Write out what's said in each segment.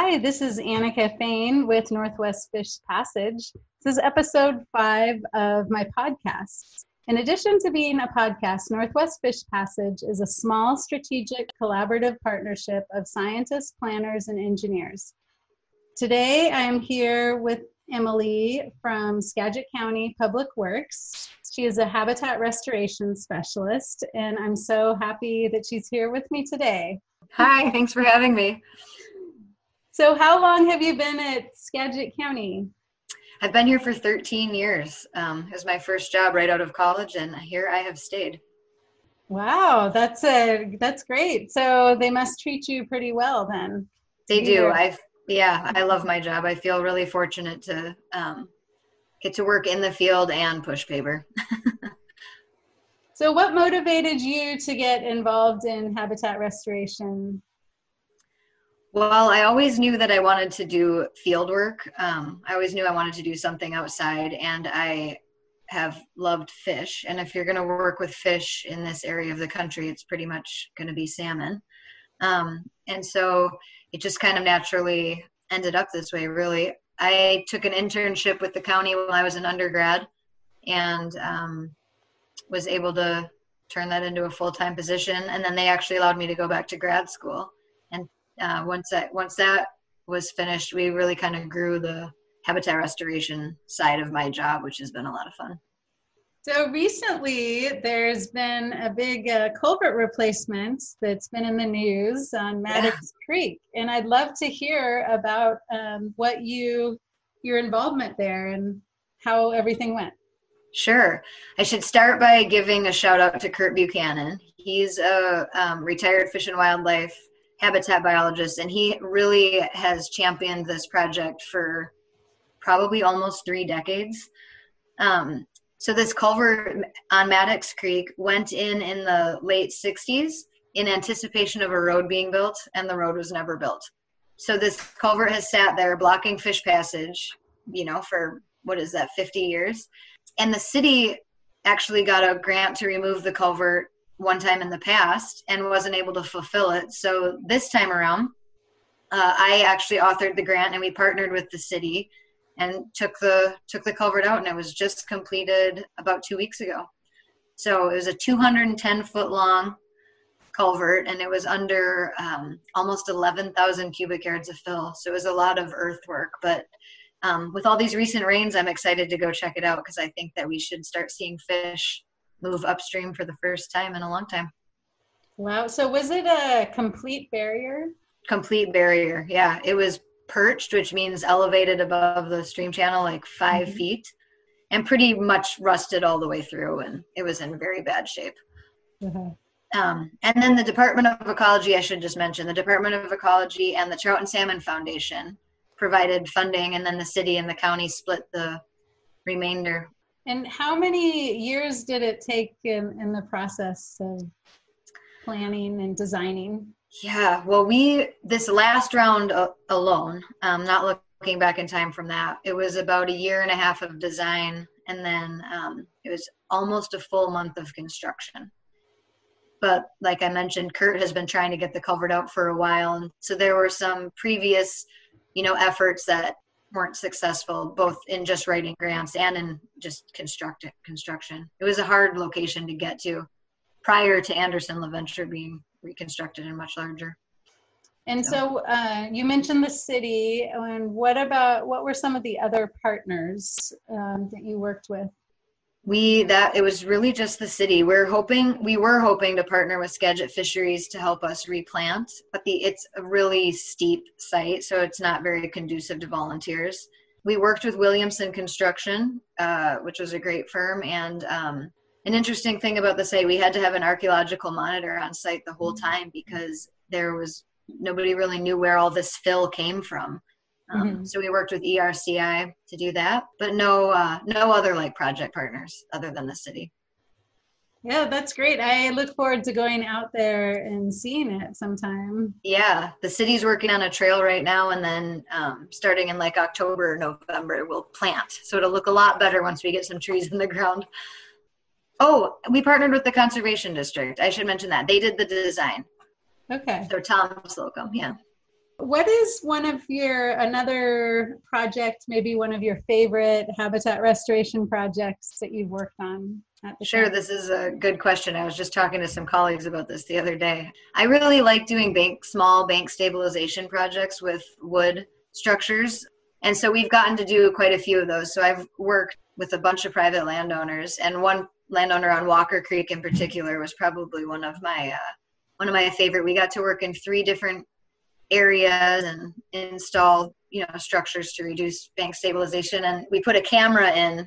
Hi, this is Annika Fain with Northwest Fish Passage. This is episode five of my podcast. In addition to being a podcast, Northwest Fish Passage is a small strategic collaborative partnership of scientists, planners, and engineers. Today I am here with Emily from Skagit County Public Works. She is a habitat restoration specialist, and I'm so happy that she's here with me today. Hi, thanks for having me. So, how long have you been at Skagit County? I've been here for 13 years. Um, it was my first job right out of college, and here I have stayed. Wow, that's a that's great. So they must treat you pretty well then. They do. I yeah, I love my job. I feel really fortunate to um, get to work in the field and push paper. so, what motivated you to get involved in habitat restoration? Well, I always knew that I wanted to do field work. Um, I always knew I wanted to do something outside, and I have loved fish. And if you're going to work with fish in this area of the country, it's pretty much going to be salmon. Um, and so it just kind of naturally ended up this way, really. I took an internship with the county while I was an undergrad and um, was able to turn that into a full time position. And then they actually allowed me to go back to grad school uh, once that once that was finished, we really kind of grew the habitat restoration side of my job, which has been a lot of fun. So recently, there's been a big uh, culvert replacement that's been in the news on Maddox yeah. Creek, and I'd love to hear about um, what you your involvement there and how everything went. Sure. I should start by giving a shout out to Kurt Buchanan. He's a um, retired fish and wildlife habitat biologist, and he really has championed this project for probably almost three decades. Um, so this culvert on Maddox Creek went in in the late 60s in anticipation of a road being built, and the road was never built. So this culvert has sat there blocking fish passage, you know, for what is that, 50 years? And the city actually got a grant to remove the culvert one time in the past and wasn't able to fulfill it. So this time around, uh, I actually authored the grant and we partnered with the city and took the took the culvert out and it was just completed about two weeks ago. So it was a 210 foot long culvert and it was under um, almost 11,000 cubic yards of fill. So it was a lot of earthwork, but um, with all these recent rains, I'm excited to go check it out because I think that we should start seeing fish move upstream for the first time in a long time. Wow. So was it a complete barrier? Complete barrier. Yeah. It was perched, which means elevated above the stream channel like 5 mm-hmm. feet and pretty much rusted all the way through. And it was in very bad shape. Mm-hmm. Um, and then the Department of Ecology, I should just mention, the Department of Ecology and the Trout and Salmon Foundation provided funding, and then the city and the county split the remainder and how many years did it take in, in the process of planning and designing? Yeah, well, we, this last round alone, um, not looking back in time from that, it was about a year and a half of design, and then um, it was almost a full month of construction. But like I mentioned, Kurt has been trying to get the culvert out for a while, and so there were some previous, you know, efforts that weren't successful both in just writing grants and in just construct construction. It was a hard location to get to prior to Anderson LaVenture being reconstructed and much larger. And so uh, you mentioned the city, and what about what were some of the other partners um, that you worked with? We that it was really just the city. We're hoping we were hoping to partner with skagit fisheries to help us replant but the it's a really steep site so it's not very conducive to volunteers. We worked with williamson construction uh, which was a great firm and um, an interesting thing about the site we had to have an archaeological monitor on site the whole time because there was nobody really knew where all this fill came from um, mm-hmm. So we worked with ERCI to do that, but no, uh, no other like project partners other than the city. Yeah, that's great. I look forward to going out there and seeing it sometime. Yeah, the city's working on a trail right now, and then um, starting in like October or November, we'll plant. So it'll look a lot better once we get some trees in the ground. Oh, we partnered with the Conservation District. I should mention that. They did the design. Okay. So Tom Slocum, yeah. What is one of your another project, maybe one of your favorite habitat restoration projects that you've worked on? Sure, this is a good question. I was just talking to some colleagues about this the other day. I really like doing bank small bank stabilization projects with wood structures. And so we've gotten to do quite a few of those. So I've worked with a bunch of private landowners and one landowner on Walker Creek in particular was probably one of my uh, one of my favorite. We got to work in three different areas and install you know structures to reduce bank stabilization. And we put a camera in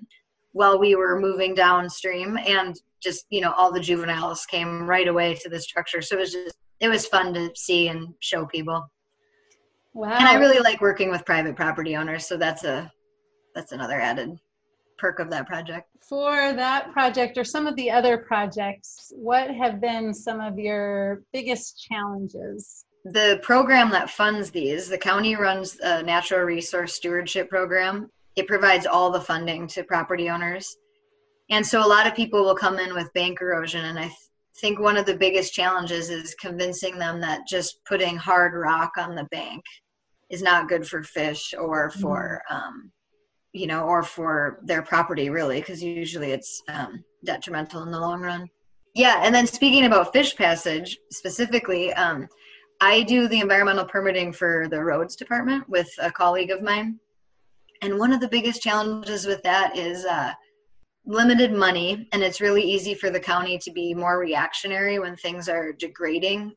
while we were moving downstream and just you know all the juveniles came right away to the structure. So it was just it was fun to see and show people. Wow and i really like working with private property owners. So that's a that's another added perk of that project. For that project or some of the other projects what have been some of your biggest challenges the program that funds these, the county runs a natural resource stewardship program. It provides all the funding to property owners. And so a lot of people will come in with bank erosion. And I th- think one of the biggest challenges is convincing them that just putting hard rock on the bank is not good for fish or mm-hmm. for, mm-hmm. um, you know, or for their property really, because usually it's um, detrimental in the long run. Yeah. And then speaking about fish passage specifically, um, I do the environmental permitting for the roads department with a colleague of mine. And one of the biggest challenges with that is uh, limited money. And it's really easy for the county to be more reactionary when things are degrading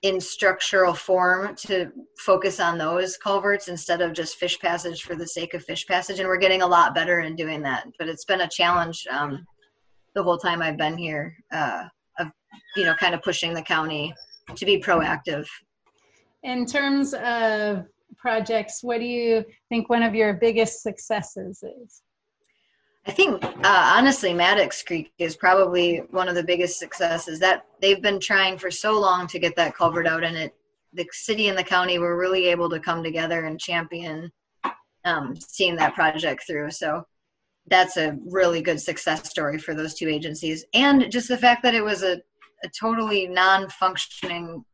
in structural form to focus on those culverts instead of just fish passage for the sake of fish passage. And we're getting a lot better in doing that. But it's been a challenge um, the whole time I've been here uh, of, you know, kind of pushing the county to be proactive. In terms of projects, what do you think one of your biggest successes is? I think uh, honestly, Maddox Creek is probably one of the biggest successes. That they've been trying for so long to get that culvert out, and it the city and the county were really able to come together and champion um, seeing that project through. So that's a really good success story for those two agencies, and just the fact that it was a a totally non-functioning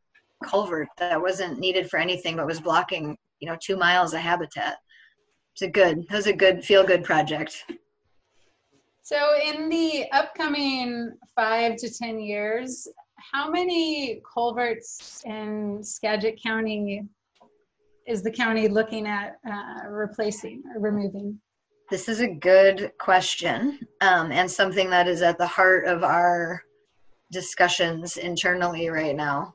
culvert that wasn't needed for anything but was blocking you know two miles of habitat. It's a good it was a good feel good project. So in the upcoming five to ten years how many culverts in skagit county is the county looking at uh, replacing or removing? This is a good question um, and something that is at the heart of our discussions internally right now.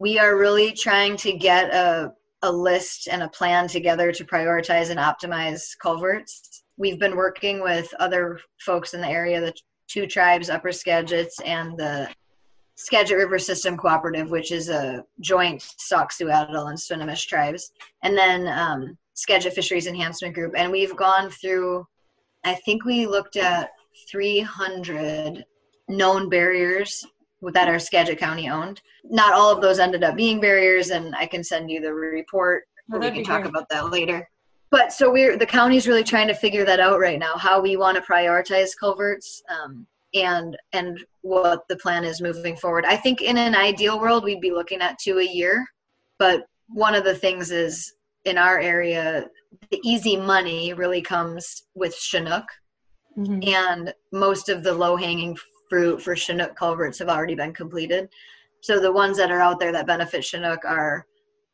We are really trying to get a, a list and a plan together to prioritize and optimize culverts. We've been working with other folks in the area, the two tribes, Upper Skagits and the Skagit River System Cooperative, which is a joint Sauk Suiattle and Swinomish tribes, and then um, Skagit Fisheries Enhancement Group. And we've gone through, I think we looked at 300 known barriers that are Skagit County owned. Not all of those ended up being barriers, and I can send you the report. Well, we can talk great. about that later. But so we're the county's really trying to figure that out right now. How we want to prioritize culverts, um, and and what the plan is moving forward. I think in an ideal world we'd be looking at two a year, but one of the things is in our area the easy money really comes with Chinook. Mm-hmm. And most of the low hanging fruit for Chinook culverts have already been completed. So the ones that are out there that benefit Chinook are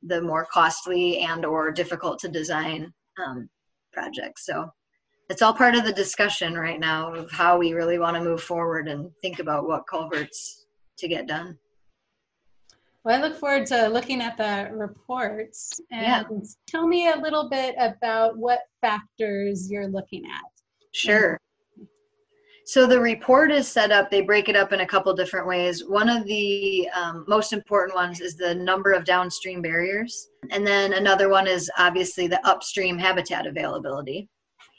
the more costly and or difficult to design um, projects. So it's all part of the discussion right now of how we really want to move forward and think about what culverts to get done. Well, I look forward to looking at the reports and yeah. tell me a little bit about what factors you're looking at. Sure. So the report is set up, they break it up in a couple different ways. One of the um, most important ones is the number of downstream barriers. And then another one is obviously the upstream habitat availability.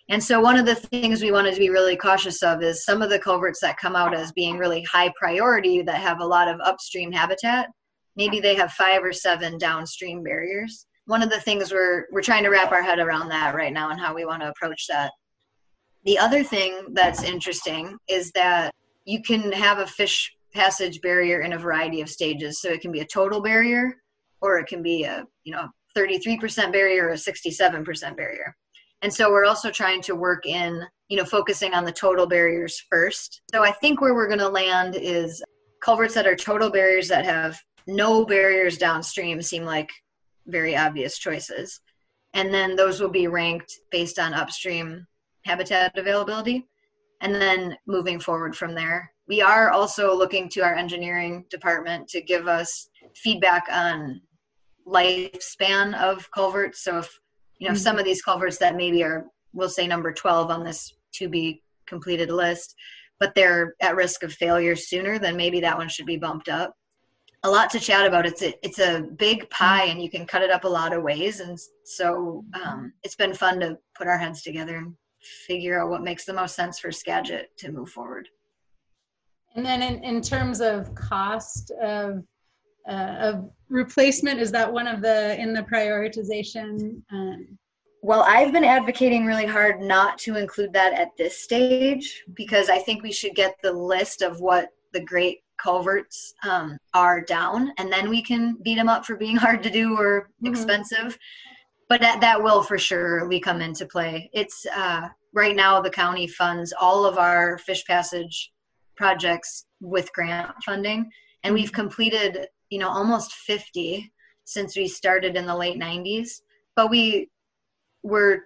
And so one of the things we wanted to be really cautious of is some of the culverts that come out as being really high priority that have a lot of upstream habitat. Maybe they have five or seven downstream barriers. One of the things we're we're trying to wrap our head around that right now and how we want to approach that. The other thing that's interesting is that you can have a fish passage barrier in a variety of stages. So it can be a total barrier or it can be a, you know, 33% barrier or a 67% barrier. And so we're also trying to work in, you know, focusing on the total barriers first. So I think where we're going to land is culverts that are total barriers that have no barriers downstream seem like very obvious choices. And then those will be ranked based on upstream habitat availability. And then moving forward from there, we are also looking to our engineering department to give us feedback on lifespan of culverts. So if you know mm-hmm. some of these culverts that maybe are we'll say number 12 on this to be completed list, but they're at risk of failure sooner, then maybe that one should be bumped up. A lot to chat about. It's a, it's a big pie and you can cut it up a lot of ways. And so um, it's been fun to put our heads together and figure out what makes the most sense for Skagit to move forward. And then in, in terms of cost of uh, of replacement, is that one of the in the prioritization? Um, well, I've been advocating really hard not to include that at this stage because I think we should get the list of what the great culverts um, are down, and then we can beat them up for being hard to do or mm-hmm. expensive. But that, that will for sure we come into play. It's uh, right now the county funds all of our fish passage projects with grant funding, and we've mm-hmm. completed you know almost 50 since we started in the late 90s. But we we're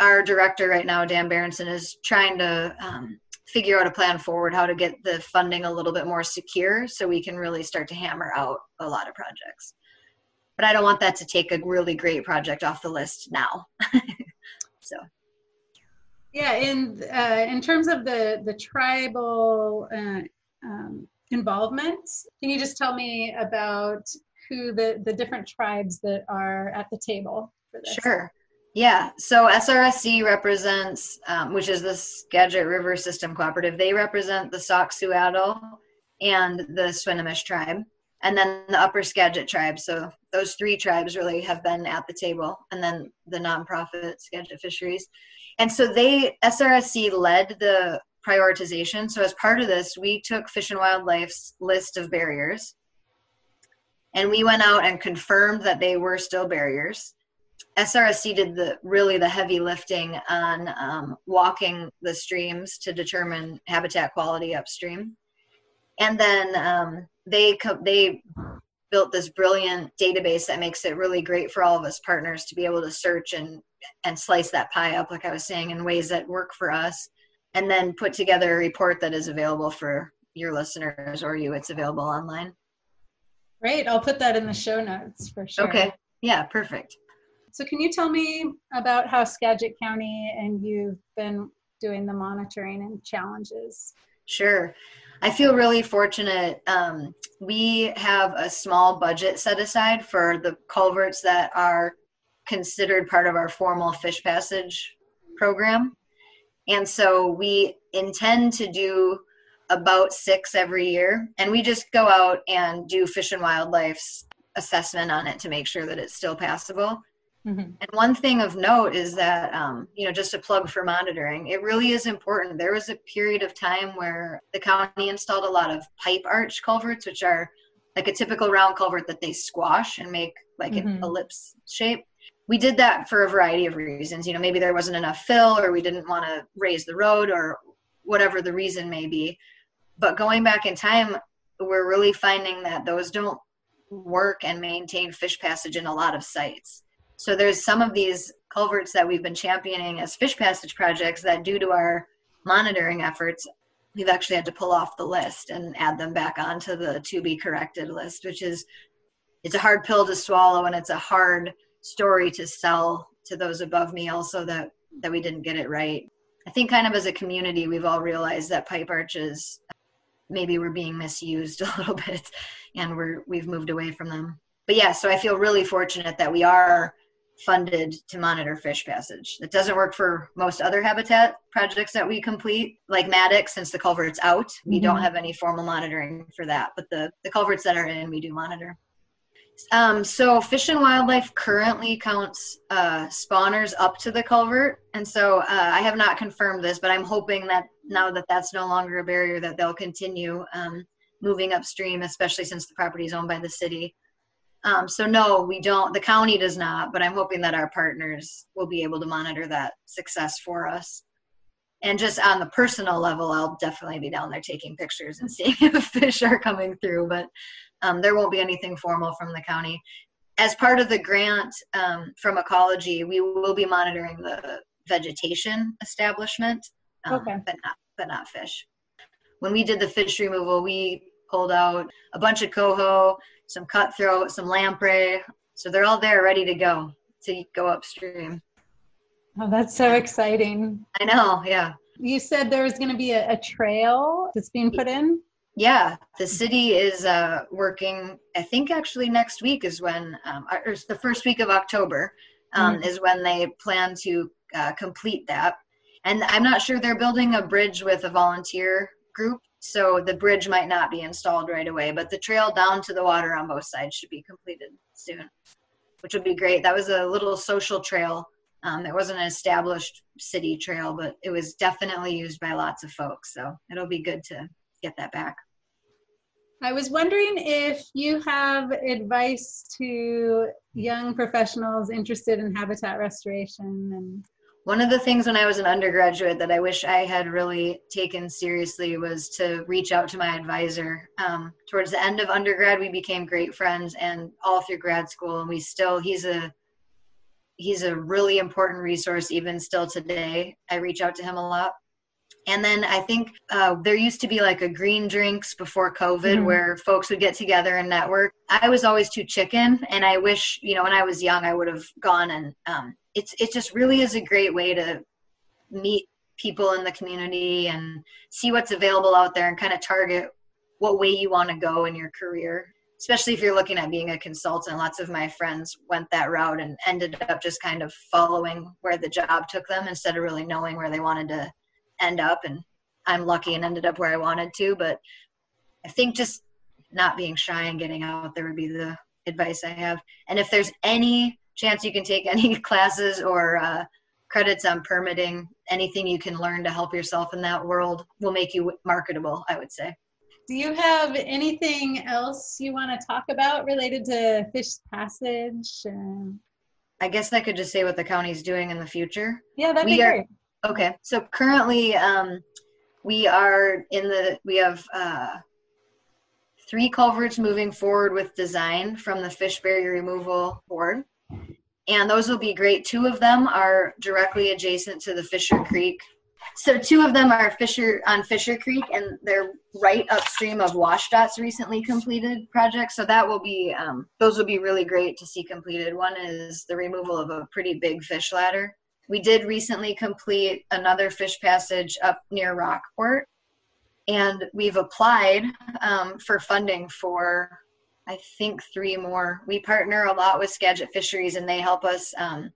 our director right now, Dan Berentson, is trying to um, figure out a plan forward how to get the funding a little bit more secure so we can really start to hammer out a lot of projects. But I don't want that to take a really great project off the list now. so. Yeah, in uh, in terms of the the tribal uh, um, involvement, can you just tell me about who the the different tribes that are at the table for this? Sure. Yeah, so SRSC represents, um, which is the Skagit River System Cooperative, they represent the Sauk Suiattle and the Swinomish tribe, and then the Upper Skagit tribe. So those three tribes really have been at the table, and then the nonprofit Skagit Fisheries. And so they, SRSC led the prioritization. So as part of this, we took Fish and Wildlife's list of barriers, and we went out and confirmed that they were still barriers SRSC did the really the heavy lifting on um, walking the streams to determine habitat quality upstream, and then um, they co- they built this brilliant database that makes it really great for all of us partners to be able to search and and slice that pie up, like I was saying, in ways that work for us, and then put together a report that is available for your listeners or you. It's available online. Great, I'll put that in the show notes for sure. Okay, yeah, perfect. So can you tell me about how Skagit County and you've been doing the monitoring and challenges? Sure. I feel really fortunate. Um, we have a small budget set aside for the culverts that are considered part of our formal fish passage program. And so we intend to do about six every year. And we just go out and do Fish and Wildlife's assessment on it to make sure that it's still passable. Mm-hmm. And one thing of note is that, um, you know, just a plug for monitoring, it really is important. There was a period of time where the county installed a lot of pipe arch culverts, which are like a typical round culvert that they squash and make like mm-hmm. an ellipse shape. We did that for a variety of reasons. You know, maybe there wasn't enough fill, or we didn't want to raise the road, or whatever the reason may be. But going back in time, we're really finding that those don't work and maintain fish passage in a lot of sites. So there's some of these culverts that we've been championing as fish passage projects that due to our monitoring efforts, we've actually had to pull off the list and add them back onto the to be corrected list, which is it's a hard pill to swallow and it's a hard story to sell to those above me also that that we didn't get it right. I think kind of as a community we've all realized that pipe arches maybe we're being misused a little bit and we're we've moved away from them. But yeah, so I feel really fortunate that we are funded to monitor fish passage. It doesn't work for most other habitat projects that we complete, like Maddox, since the culvert's out. We mm-hmm. don't have any formal monitoring for that, but the, the culverts that are in, we do monitor. Um, so Fish and Wildlife currently counts uh, spawners up to the culvert, and so uh, I have not confirmed this, but I'm hoping that now that that's no longer a barrier, that they'll continue um, moving upstream, especially since the property is owned by the city. Um, so no, we don't. The county does not, but I'm hoping that our partners will be able to monitor that success for us. And just on the personal level, I'll definitely be down there taking pictures and seeing if fish are coming through. But um, there won't be anything formal from the county. As part of the grant um, from Ecology, we will be monitoring the vegetation establishment, um, okay. but not but not fish. When we did the fish removal, we pulled out a bunch of coho, some cutthroat, some lamprey. So they're all there ready to go to go upstream. Oh, that's so exciting. I know, yeah. You said there was going to be a, a, trail that's being put in? Yeah, the city is uh, working, I think actually next week is when, um, or the first week of October um, mm-hmm. is when they plan to uh, complete that. And I'm not sure they're building a bridge with a volunteer group so the bridge might not be installed right away, but the trail down to the water on both sides should be completed soon, which would be great. That was a little social trail. Um, it wasn't an established city trail, but it was definitely used by lots of folks. So it'll be good to get that back. I was wondering if you have advice to young professionals interested in habitat restoration and one of the things when I was an undergraduate that I wish I had really taken seriously was to reach out to my advisor. Um, towards the end of undergrad, we became great friends, and all through grad school, and we still he's a he's a really important resource even still today. I reach out to him a lot. And then I think uh, there used to be like a green drinks before COVID mm-hmm. where folks would get together and network. I was always too chicken, and I wish, you know, when I was young, I would have gone and um, it's it just really is a great way to meet people in the community and see what's available out there and kind of target what way you want to go in your career especially if you're looking at being a consultant. Lots of my friends went that route and ended up just kind of following where the job took them instead of really knowing where they wanted to end up. And i'm lucky and ended up where i wanted to but i think just not being shy and getting out there would be the advice i have. And if there's any chance you can take any classes or uh, credits on permitting, anything you can learn to help yourself in that world will make you marketable, I would say. Do you have anything else you want to talk about related to Fish Passage? I guess I could just say what the county's doing in the future. Yeah, that'd we be are, great. Okay, so currently um, we are in the, we have uh, three culverts moving forward with design from the fish barrier removal board and those will be great. Two of them are directly adjacent to the Fisher Creek. So two of them are Fisher on Fisher Creek, and they're right upstream of WashDOT's recently completed project. So that will be um, those will be really great to see completed. One is the removal of a pretty big fish ladder. We did recently complete another fish passage up near Rockport, and we've applied um, for funding for I think three more. We partner a lot with Skagit Fisheries, and they help us um,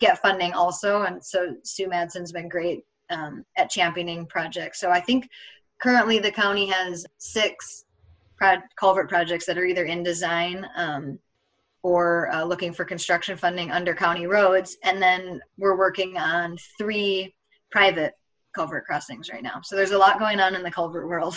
get funding also. And so Sue Madsen's been great um, at championing projects. So I think currently the county has six pro- culvert projects that are either in design um, or uh, looking for construction funding under county roads, and then we're working on three private culvert crossings right now. So there's a lot going on in the culvert world.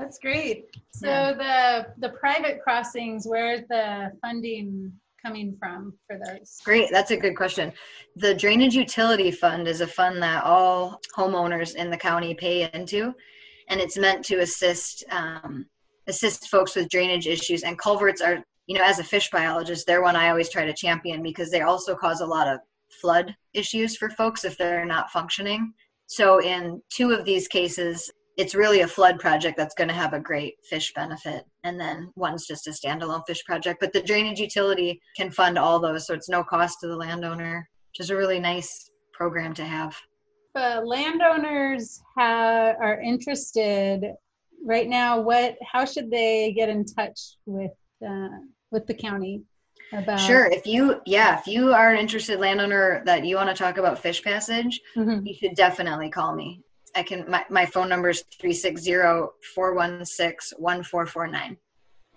That's great. So yeah. the the private crossings, where's the funding coming from for those? Great, that's a good question. The Drainage Utility Fund is a fund that all homeowners in the county pay into, and it's meant to assist um, assist folks with drainage issues. And culverts are, you know, as a fish biologist, they're one I always try to champion because they also cause a lot of flood issues for folks if they're not functioning. So in two of these cases, it's really a flood project that's going to have a great fish benefit. And then one's just a standalone fish project but the drainage utility can fund all those so it's no cost to the landowner which is a really nice program to have. The landowners have, are interested right now what how should they get in touch with uh, with the county about? Sure if you yeah if you are an interested landowner that you want to talk about fish passage mm-hmm. you should definitely call me I can my, my phone number is 360-416-1449.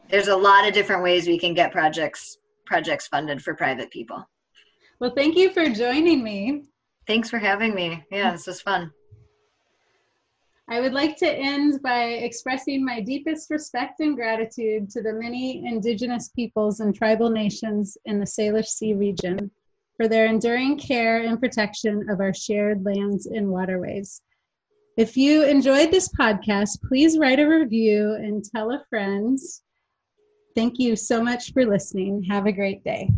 There's a lot of different ways we can get projects projects funded for private people. Well, thank you for joining me. Thanks for having me. Yeah, this was fun. I would like to end by expressing my deepest respect and gratitude to the many indigenous peoples and tribal nations in the Salish Sea region for their enduring care and protection of our shared lands and waterways. If you enjoyed this podcast, please write a review and tell a friend. Thank you so much for listening. Have a great day.